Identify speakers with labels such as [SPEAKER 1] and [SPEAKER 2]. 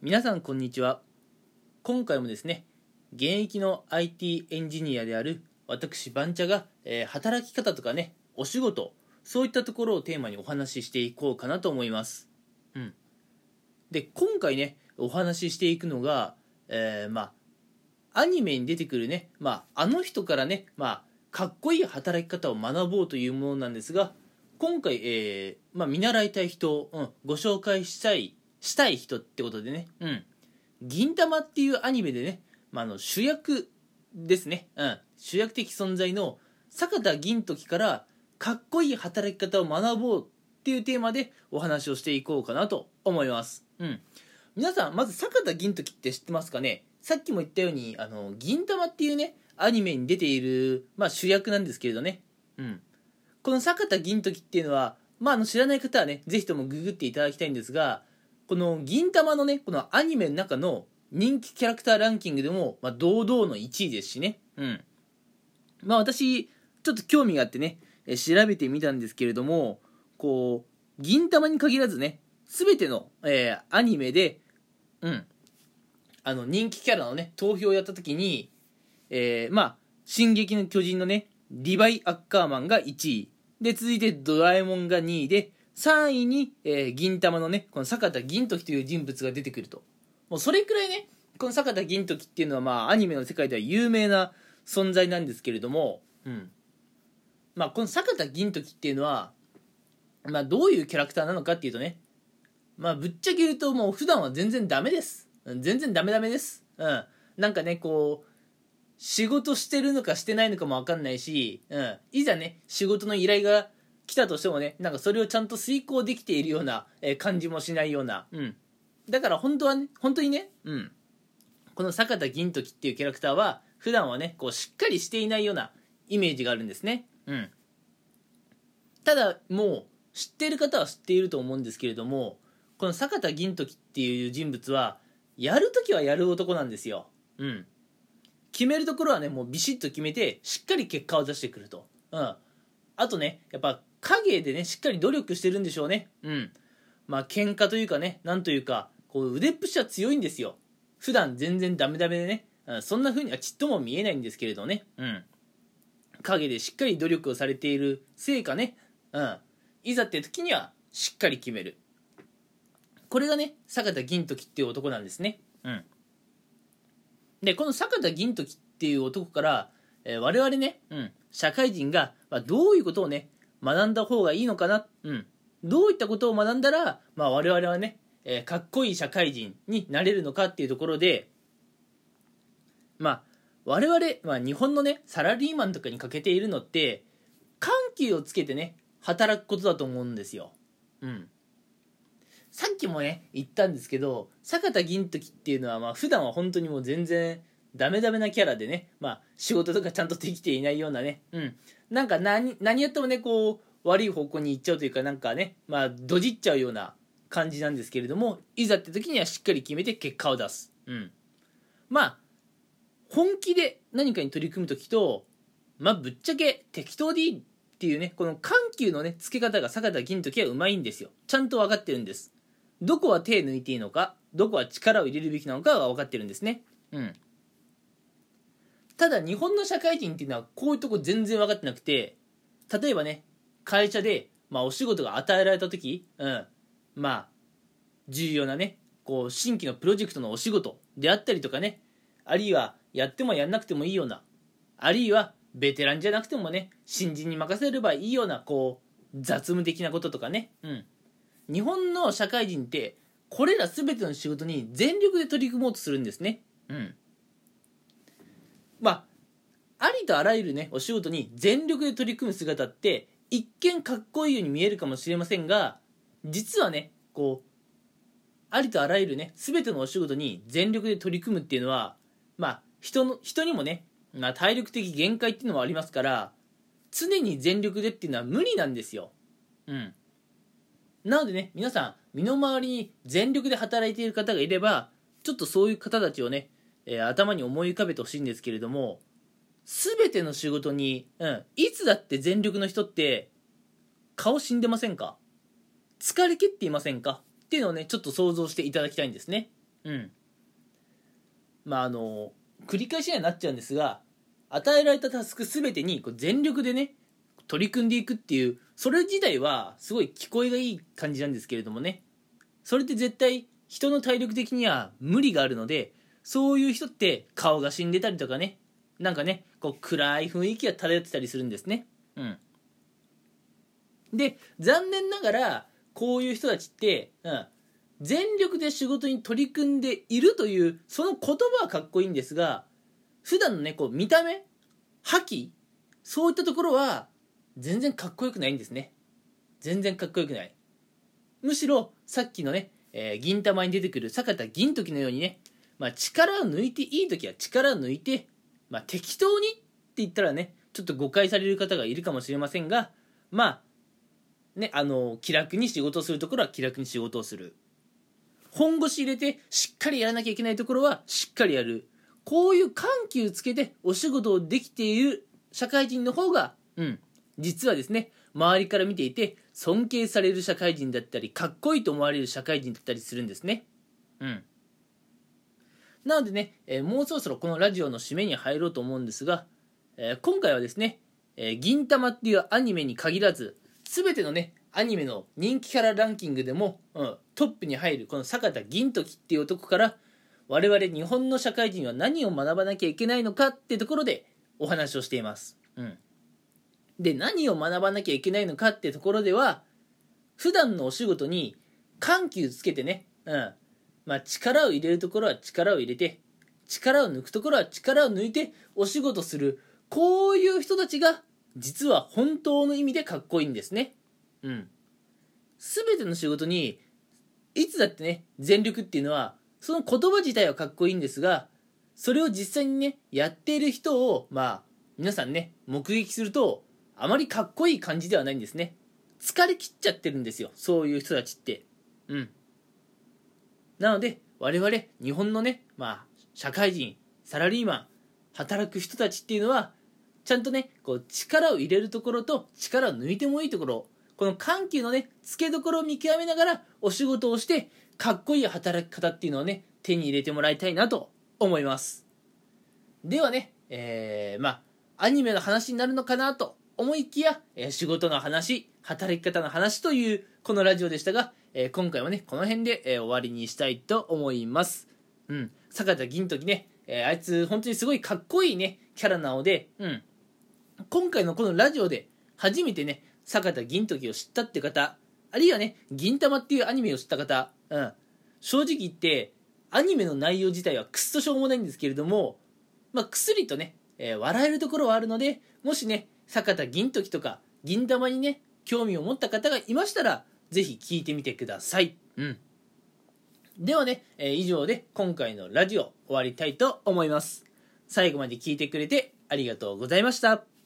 [SPEAKER 1] 皆さんこんにちは。今回もですね現役の IT エンジニアである私番茶が、えー働き方とかねお仕事そういったところをテーマにお話ししていこうかなと思います。うん。で今回ねお話ししていくのが、えーまあアニメに出てくるね、まあ、あの人からね、まあ、かっこいい働き方を学ぼうというものなんですが今回、えーまあ、見習いたい人を、うん、ご紹介したいしたい人ってことでね、うん、銀魂っていうアニメでね、まあ、あの主役ですね、うん、主役的存在の坂田銀時からかっこいい働き方を学ぼうっていうテーマでお話をしていこうかなと思います。うん。皆さん、まず坂田銀時って知ってますかね？さっきも言ったように、あの、銀魂っていうね、アニメに出ている、まあ主役なんですけれどね。うん。この坂田銀時っていうのは、まあ、あの知らない方はね、ぜひともググっていただきたいんですが、この銀魂のね、このアニメの中の人気キャラクターランキングでも、まあ、堂々の1位ですしね。うん。まあ私、ちょっと興味があってね、え調べてみたんですけれども、こう、銀魂に限らずね、すべての、えーアニメで、うん、あの、人気キャラのね、投票をやった時に、えーまあ、進撃の巨人のね、リヴァイ・アッカーマンが1位。で、続いてドラえもんが2位で、3位に、えー銀魂のね、この坂田銀時という人物が出てくると。もうそれくらいね、この坂田銀時っていうのはまあ、アニメの世界では有名な存在なんですけれども、うん。まあ、この坂田銀時っていうのは、まあ、どういうキャラクターなのかっていうとね、まあ、ぶっちゃけ言うともう普段は全然ダメです。全然ダメダメです。うん。なんかね、こう、仕事してるのかしてないのかもわかんないし、うん。いざね、仕事の依頼が来たとしてもね、なんかそれをちゃんと遂行できているような、えー感じもしないような、うん。だから本当はね、本当にね、うん。この坂田銀時っていうキャラクターは、普段はね、こう、しっかりしていないようなイメージがあるんですね。うん。ただ、もう、知っている方は知っていると思うんですけれども、この坂田銀時っていう人物は、やるときはやる男なんですよ。うん。決めるところはね、もうビシッと決めて、しっかり結果を出してくると。うん。あとね、やっぱ、影でね、しっかり努力してるんでしょうね。うん。まあ、喧嘩というかね、なんというか、こう、腕っぷしは強いんですよ。普段全然ダメダメでね、そんな風にはちっとも見えないんですけれどね。うん。影でしっかり努力をされているせいかね、うん。いざって時には、しっかり決める。これがね、坂田銀時っていう男なんですね。うん。で、この坂田銀時っていう男から、えー我々ね、うん、社会人が、まあ、どういうことをね、学んだ方がいいのかな、うん。どういったことを学んだら、まあ、我々はね、えーかっこいい社会人になれるのかっていうところで、まあ、我々、まあ、日本のね、サラリーマンとかに欠けているのって、緩急をつけてね、働くことだと思うんですよ。うん。さっきもね言ったんですけど坂田銀時っていうのはまあ普段は本当にもう全然ダメダメなキャラでねまあ仕事とかちゃんとできていないようなねうん。なんか何何やってもねこう悪い方向に行っちゃうというかなんかねまあドジっちゃうような感じなんですけれどもいざって時にはしっかり決めて結果を出す。うん。まあ本気で何かに取り組む時とまあぶっちゃけ適当でいいっていうねこの緩急のねつけ方が坂田銀時はうまいんですよ。ちゃんと分かってるんです。どこは手抜いていいのかどこは力を入れるべきなのかが分かってるんですね。うん。ただ日本の社会人っていうのはこういうとこ全然分かってなくて例えばね会社で、まあ、お仕事が与えられた時うん。まあ重要なねこう新規のプロジェクトのお仕事であったりとかね。あるいはやってもやんなくてもいいようなあるいはベテランじゃなくてもね新人に任せればいいようなこう雑務的なこととかね。うん。日本の社会人ってこれら全ての仕事に全力で取り組もうとするんですね。うん。まあありとあらゆるねお仕事に全力で取り組む姿って一見かっこいいように見えるかもしれませんが実はねこうありとあらゆるね全てのお仕事に全力で取り組むっていうのはまあ人の人にもね、まあ、体力的限界っていうのもありますから常に全力でっていうのは無理なんですよ。うん。なのでね、皆さん、身の回りに全力で働いている方がいれば、ちょっとそういう方たちをね、えー頭に思い浮かべてほしいんですけれども、すべての仕事に、うん、いつだって全力の人って、顔死んでませんか？疲れ切っていませんか？っていうのをね、ちょっと想像していただきたいんですね。うん。まああの繰り返しにはなっちゃうんですが与えられたタスク全てにこう全力でね取り組んでいくっていうそれ自体はすごい聞こえがいい感じなんですけれどもね。それって絶対人の体力的には無理があるのでそういう人って顔が死んでたりとかね。なんかねこう暗い雰囲気が漂ってたりするんですね。うん。で残念ながらこういう人たちって、うん、全力で仕事に取り組んでいるというその言葉はかっこいいんですが普段のねこう見た目覇気そういったところは全然かっこよくないんですね。全然かっこよくない。むしろさっきのね、えー銀玉に出てくる坂田銀時のようにね、まあ、力を抜いていい時は力を抜いて、まあ、適当にって言ったらねちょっと誤解される方がいるかもしれませんがまあねあの気楽に仕事をするところは気楽に仕事をする。本腰入れてしっかりやらなきゃいけないところはしっかりやる。こういう緩急つけてお仕事をできている社会人の方がうん実はですね周りから見ていて尊敬される社会人だったりかっこいいと思われる社会人だったりするんですね。うん。なのでね、えもうそろそろこのラジオの締めに入ろうと思うんですが、え今回はですね、え銀玉っていうアニメに限らず全てのねアニメの人気キャラランキングでも、うん、トップに入るこの坂田銀時っていう男から我々日本の社会人は何を学ばなきゃいけないのかってところでお話をしています、うん、で何を学ばなきゃいけないのかってところでは普段のお仕事に緩急つけてね、うんまあ、力を入れるところは力を入れて力を抜くところは力を抜いてお仕事する。こういう人たちが実は本当の意味でかっこいいんですね。うん。全ての仕事にいつだってね全力っていうのはその言葉自体はかっこいいんですがそれを実際にねやっている人をまあ皆さんね目撃するとあまりかっこいい感じではないんですね。疲れ切っちゃってるんですよそういう人たちって。うん。なので我々日本のねまあ社会人サラリーマン働く人たちっていうのはちゃんとねこう力を入れるところと力を抜いてもいいところこの緩急のね付けどころを見極めながらお仕事をしてかっこいい働き方っていうのをね手に入れてもらいたいなと思います。ではねえー、まあアニメの話になるのかなと思いきや、え仕事の話働き方の話というこのラジオでしたが、えー今回はねこの辺で、えー終わりにしたいと思います。うん。坂田銀時ね、えーあいつ本当にすごいかっこいいねキャラなのでうん。今回のこのラジオで初めてね坂田銀時を知ったって方あるいはね銀玉っていうアニメを知った方、うん、正直言ってアニメの内容自体はくっそしょうもないんですけれどもまあ薬とね、えー笑えるところはあるのでもしね坂田銀時とか銀玉にね興味を持った方がいましたらぜひ聞いてみてください。うん。ではね、えー以上で今回のラジオ終わりたいと思います。最後まで聞いてくれてありがとうございました